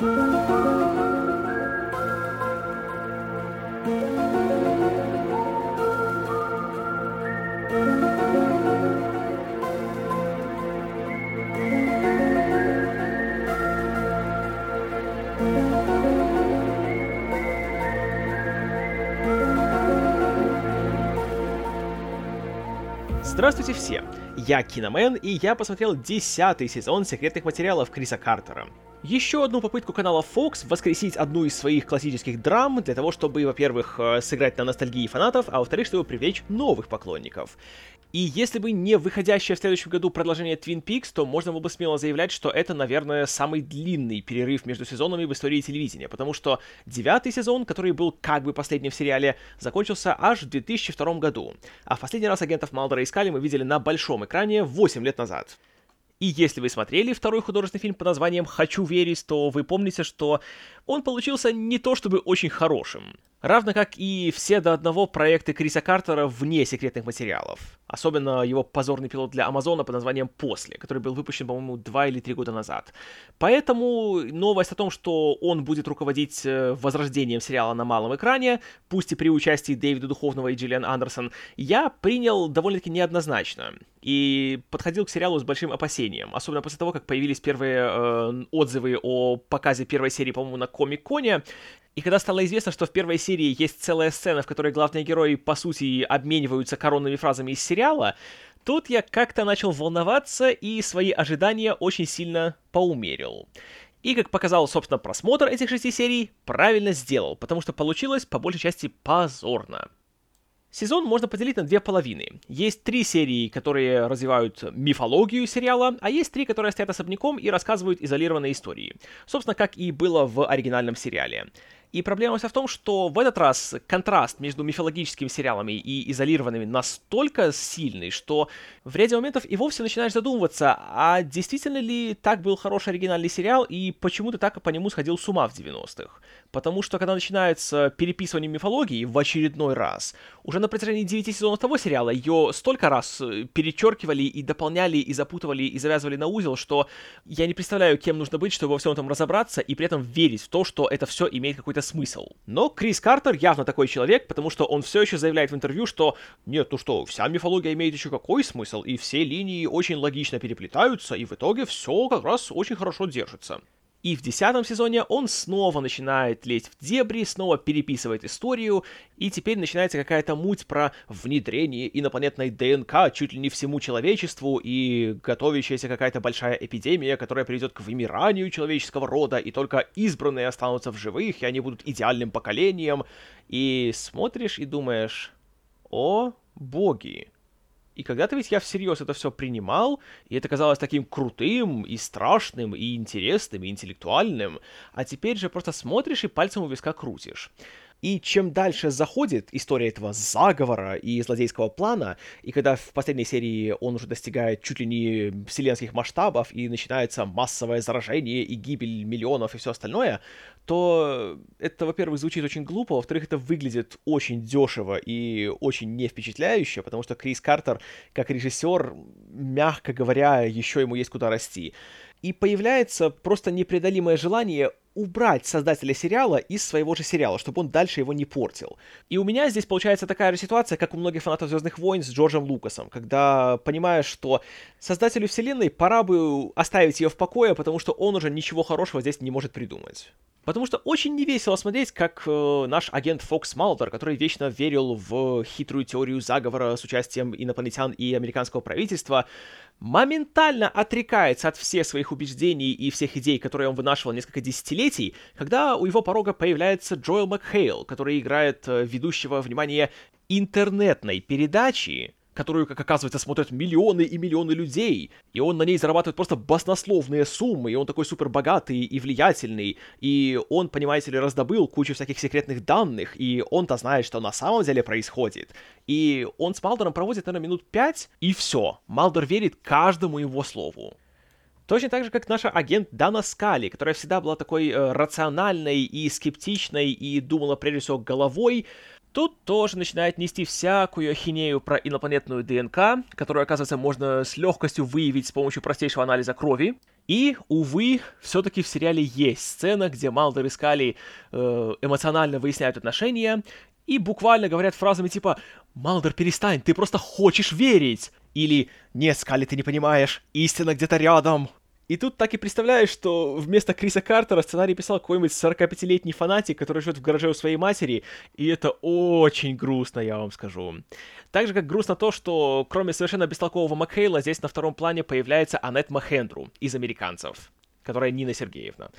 Здравствуйте все! Я Киномен, и я посмотрел десятый сезон секретных материалов Криса Картера. Еще одну попытку канала Fox воскресить одну из своих классических драм для того, чтобы, во-первых, э, сыграть на ностальгии фанатов, а во-вторых, чтобы привлечь новых поклонников. И если бы не выходящее в следующем году продолжение Twin Peaks, то можно было бы смело заявлять, что это, наверное, самый длинный перерыв между сезонами в истории телевидения, потому что девятый сезон, который был как бы последним в сериале, закончился аж в 2002 году, а в последний раз агентов Малдера искали мы видели на большом экране 8 лет назад. И если вы смотрели второй художественный фильм под названием «Хочу верить», то вы помните, что он получился не то чтобы очень хорошим. Равно как и все до одного проекты Криса Картера вне секретных материалов. Особенно его позорный пилот для Амазона под названием «После», который был выпущен, по-моему, два или три года назад. Поэтому новость о том, что он будет руководить э, возрождением сериала на малом экране, пусть и при участии Дэвида Духовного и Джиллиан Андерсон, я принял довольно-таки неоднозначно. И подходил к сериалу с большим опасением. Особенно после того, как появились первые э, отзывы о показе первой серии, по-моему, на Комик-Коне, и когда стало известно, что в первой серии есть целая сцена, в которой главные герои, по сути, обмениваются коронными фразами из сериала, тут я как-то начал волноваться и свои ожидания очень сильно поумерил. И, как показал, собственно, просмотр этих шести серий, правильно сделал, потому что получилось, по большей части, позорно. Сезон можно поделить на две половины. Есть три серии, которые развивают мифологию сериала, а есть три, которые стоят особняком и рассказывают изолированные истории. Собственно, как и было в оригинальном сериале. И проблема вся в том, что в этот раз контраст между мифологическими сериалами и изолированными настолько сильный, что в ряде моментов и вовсе начинаешь задумываться, а действительно ли так был хороший оригинальный сериал и почему ты так по нему сходил с ума в 90-х? Потому что когда начинается переписывание мифологии в очередной раз, уже на протяжении 9 сезонов того сериала ее столько раз э, перечеркивали и дополняли, и запутывали, и завязывали на узел, что я не представляю, кем нужно быть, чтобы во всем этом разобраться и при этом верить в то, что это все имеет какой-то смысл. Но Крис Картер явно такой человек, потому что он все еще заявляет в интервью, что нет, ну что, вся мифология имеет еще какой смысл, и все линии очень логично переплетаются, и в итоге все как раз очень хорошо держится. И в десятом сезоне он снова начинает лезть в дебри, снова переписывает историю, и теперь начинается какая-то муть про внедрение инопланетной ДНК чуть ли не всему человечеству, и готовящаяся какая-то большая эпидемия, которая приведет к вымиранию человеческого рода, и только избранные останутся в живых, и они будут идеальным поколением. И смотришь и думаешь, о боги, и когда-то ведь я всерьез это все принимал, и это казалось таким крутым, и страшным, и интересным, и интеллектуальным, а теперь же просто смотришь и пальцем у виска крутишь. И чем дальше заходит история этого заговора и злодейского плана, и когда в последней серии он уже достигает чуть ли не вселенских масштабов, и начинается массовое заражение и гибель миллионов и все остальное, то это, во-первых, звучит очень глупо, во-вторых, это выглядит очень дешево и очень не впечатляюще, потому что Крис Картер, как режиссер, мягко говоря, еще ему есть куда расти. И появляется просто непреодолимое желание убрать создателя сериала из своего же сериала, чтобы он дальше его не портил. И у меня здесь получается такая же ситуация, как у многих фанатов Звездных войн с Джорджем Лукасом, когда понимаешь, что создателю вселенной пора бы оставить ее в покое, потому что он уже ничего хорошего здесь не может придумать. Потому что очень невесело смотреть, как э, наш агент Фокс Малдер, который вечно верил в хитрую теорию заговора с участием инопланетян и американского правительства, моментально отрекается от всех своих убеждений и всех идей, которые он вынашивал несколько десятилетий, когда у его порога появляется Джоэл Макхейл, который играет э, ведущего, внимание, интернетной передачи, которую, как оказывается, смотрят миллионы и миллионы людей, и он на ней зарабатывает просто баснословные суммы, и он такой супер богатый и влиятельный, и он, понимаете ли, раздобыл кучу всяких секретных данных, и он-то знает, что на самом деле происходит. И он с Малдором проводит, наверное, минут пять, и все. Малдор верит каждому его слову. Точно так же, как наша агент Дана Скали, которая всегда была такой э, рациональной и скептичной и думала прежде всего головой, Тут тоже начинает нести всякую ахинею про инопланетную ДНК, которую, оказывается, можно с легкостью выявить с помощью простейшего анализа крови. И, увы, все-таки в сериале есть сцена, где Малдер и Скали э, эмоционально выясняют отношения, и буквально говорят фразами типа «Малдер, перестань, ты просто хочешь верить!» Или «Нет, Скали, ты не понимаешь, истина где-то рядом!» И тут так и представляешь, что вместо Криса Картера сценарий писал какой-нибудь 45-летний фанатик, который живет в гараже у своей матери, и это очень грустно, я вам скажу. Так же, как грустно то, что кроме совершенно бестолкового Макхейла, здесь на втором плане появляется Аннет Махендру из «Американцев», которая Нина Сергеевна.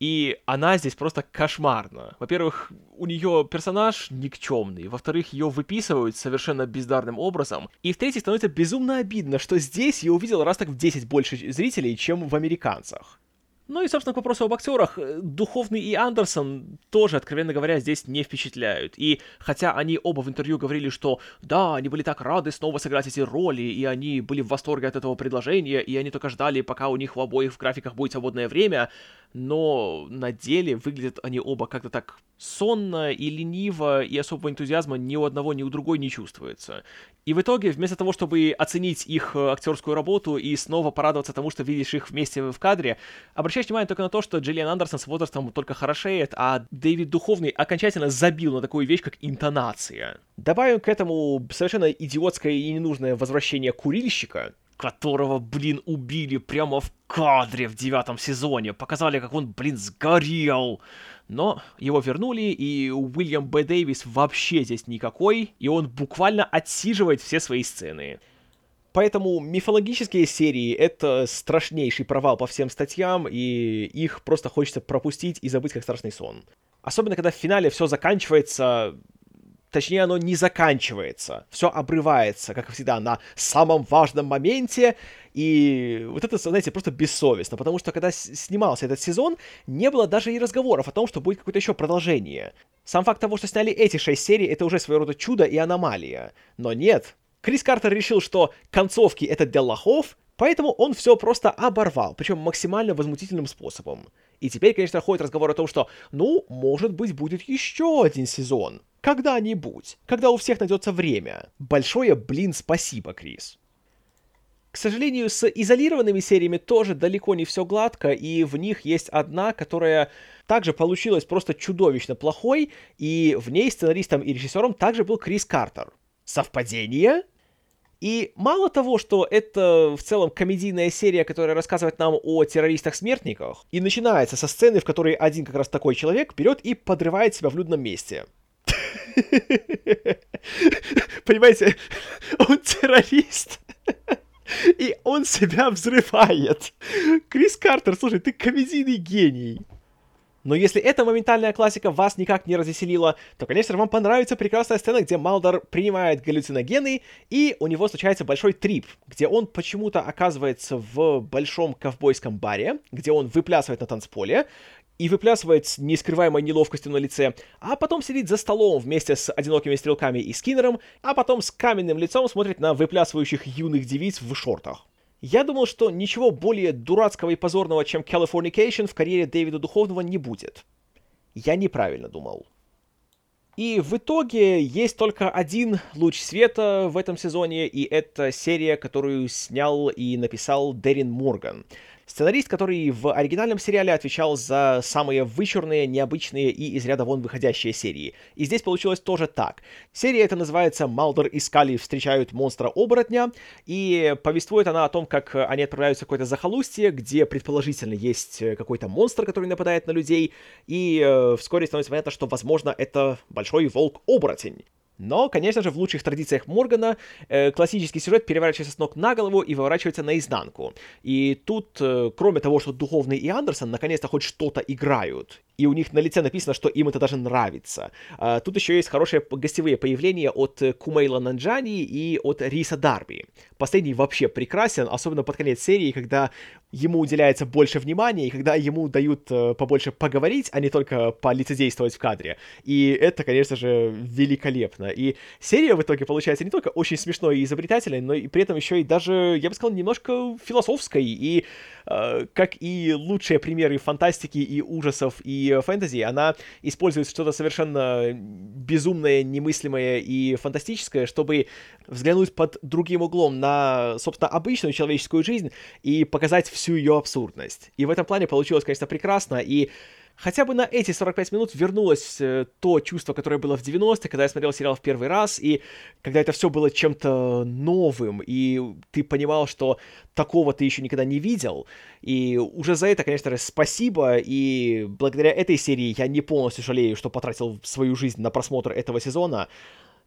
И она здесь просто кошмарна. Во-первых, у нее персонаж никчемный. Во-вторых, ее выписывают совершенно бездарным образом. И в-третьих, становится безумно обидно, что здесь я увидел раз так в 10 больше зрителей, чем в «Американцах». Ну и, собственно, к вопросу об актерах, Духовный и Андерсон тоже, откровенно говоря, здесь не впечатляют. И хотя они оба в интервью говорили, что да, они были так рады снова сыграть эти роли, и они были в восторге от этого предложения, и они только ждали, пока у них в обоих в графиках будет свободное время, но на деле выглядят они оба как-то так сонно и лениво, и особого энтузиазма ни у одного, ни у другой не чувствуется. И в итоге, вместо того, чтобы оценить их э, актерскую работу и снова порадоваться тому, что видишь их вместе в кадре, обращаешь внимание только на то, что Джиллиан Андерсон с возрастом только хорошеет, а Дэвид Духовный окончательно забил на такую вещь, как интонация. Добавим к этому совершенно идиотское и ненужное возвращение курильщика, которого, блин, убили прямо в кадре в девятом сезоне. Показали, как он, блин, сгорел. Но его вернули, и Уильям Б. Дэвис вообще здесь никакой, и он буквально отсиживает все свои сцены. Поэтому мифологические серии — это страшнейший провал по всем статьям, и их просто хочется пропустить и забыть как страшный сон. Особенно, когда в финале все заканчивается Точнее, оно не заканчивается. Все обрывается, как всегда, на самом важном моменте. И вот это, знаете, просто бессовестно, потому что когда снимался этот сезон, не было даже и разговоров о том, что будет какое-то еще продолжение. Сам факт того, что сняли эти шесть серий, это уже своего рода чудо и аномалия. Но нет. Крис Картер решил, что концовки это для лохов, поэтому он все просто оборвал, причем максимально возмутительным способом. И теперь, конечно, ходит разговор о том, что, ну, может быть, будет еще один сезон. Когда-нибудь, когда у всех найдется время. Большое, блин, спасибо, Крис. К сожалению, с изолированными сериями тоже далеко не все гладко, и в них есть одна, которая также получилась просто чудовищно плохой, и в ней сценаристом и режиссером также был Крис Картер. Совпадение? И мало того, что это в целом комедийная серия, которая рассказывает нам о террористах-смертниках, и начинается со сцены, в которой один как раз такой человек берет и подрывает себя в людном месте. Понимаете, он террорист. И он себя взрывает. Крис Картер, слушай, ты комедийный гений. Но если эта моментальная классика вас никак не развеселила, то, конечно, вам понравится прекрасная сцена, где Малдор принимает галлюциногены, и у него случается большой трип, где он почему-то оказывается в большом ковбойском баре, где он выплясывает на танцполе, и выплясывает с нескрываемой неловкостью на лице, а потом сидит за столом вместе с одинокими стрелками и Скиннером, а потом с каменным лицом смотрит на выплясывающих юных девиц в шортах. Я думал, что ничего более дурацкого и позорного, чем Californication в карьере Дэвида Духовного не будет. Я неправильно думал. И в итоге есть только один луч света в этом сезоне, и это серия, которую снял и написал Дэрин Морган. Сценарист, который в оригинальном сериале отвечал за самые вычурные, необычные и из ряда вон выходящие серии. И здесь получилось тоже так. Серия эта называется «Малдер и Скали встречают монстра-оборотня», и повествует она о том, как они отправляются в какое-то захолустье, где предположительно есть какой-то монстр, который нападает на людей, и э, вскоре становится понятно, что, возможно, это большой волк-оборотень. Но, конечно же, в лучших традициях Моргана э, классический сюжет переворачивается с ног на голову и выворачивается наизнанку. И тут, э, кроме того, что Духовный и Андерсон наконец-то хоть что-то играют, и у них на лице написано, что им это даже нравится. А, тут еще есть хорошие гостевые появления от Кумейла Нанджани и от Риса Дарби. Последний вообще прекрасен, особенно под конец серии, когда ему уделяется больше внимания, и когда ему дают э, побольше поговорить, а не только полицействовать в кадре. И это, конечно же, великолепно. И серия в итоге получается не только очень смешной и изобретательной, но и при этом еще и даже, я бы сказал, немножко философской. И как и лучшие примеры фантастики и ужасов и фэнтези, она использует что-то совершенно безумное, немыслимое и фантастическое, чтобы взглянуть под другим углом на, собственно, обычную человеческую жизнь и показать всю ее абсурдность. И в этом плане получилось, конечно, прекрасно, и хотя бы на эти 45 минут вернулось э, то чувство, которое было в 90-е, когда я смотрел сериал в первый раз, и когда это все было чем-то новым, и ты понимал, что такого ты еще никогда не видел. И уже за это, конечно же, спасибо, и благодаря этой серии я не полностью жалею, что потратил свою жизнь на просмотр этого сезона.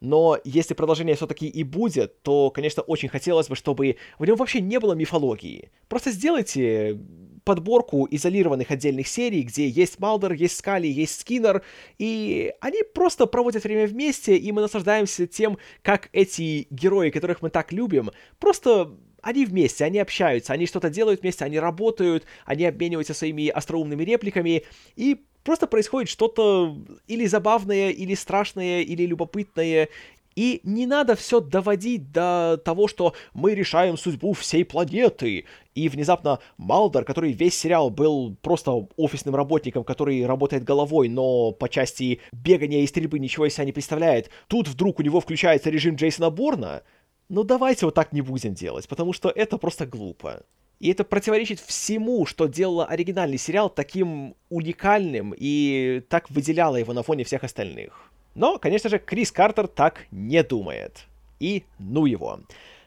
Но если продолжение все-таки и будет, то, конечно, очень хотелось бы, чтобы в нем вообще не было мифологии. Просто сделайте подборку изолированных отдельных серий, где есть Малдер, есть Скали, есть Скиннер, и они просто проводят время вместе, и мы наслаждаемся тем, как эти герои, которых мы так любим, просто они вместе, они общаются, они что-то делают вместе, они работают, они обмениваются своими остроумными репликами, и просто происходит что-то или забавное, или страшное, или любопытное, и не надо все доводить до того, что мы решаем судьбу всей планеты. И внезапно Малдер, который весь сериал был просто офисным работником, который работает головой, но по части бегания и стрельбы ничего из себя не представляет, тут вдруг у него включается режим Джейсона Борна. Ну давайте вот так не будем делать, потому что это просто глупо. И это противоречит всему, что делало оригинальный сериал таким уникальным и так выделяло его на фоне всех остальных. Но, конечно же, Крис Картер так не думает. И ну его.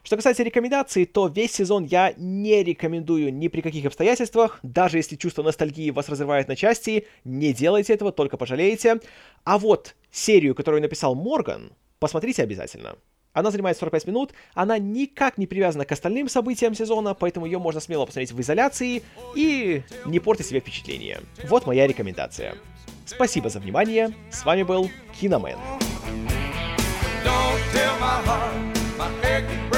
Что касается рекомендаций, то весь сезон я не рекомендую ни при каких обстоятельствах. Даже если чувство ностальгии вас разрывает на части, не делайте этого, только пожалеете. А вот серию, которую написал Морган, посмотрите обязательно. Она занимает 45 минут, она никак не привязана к остальным событиям сезона, поэтому ее можно смело посмотреть в изоляции и не портить себе впечатление. Вот моя рекомендация. Спасибо за внимание, с вами был Киномен. You tell my heart, my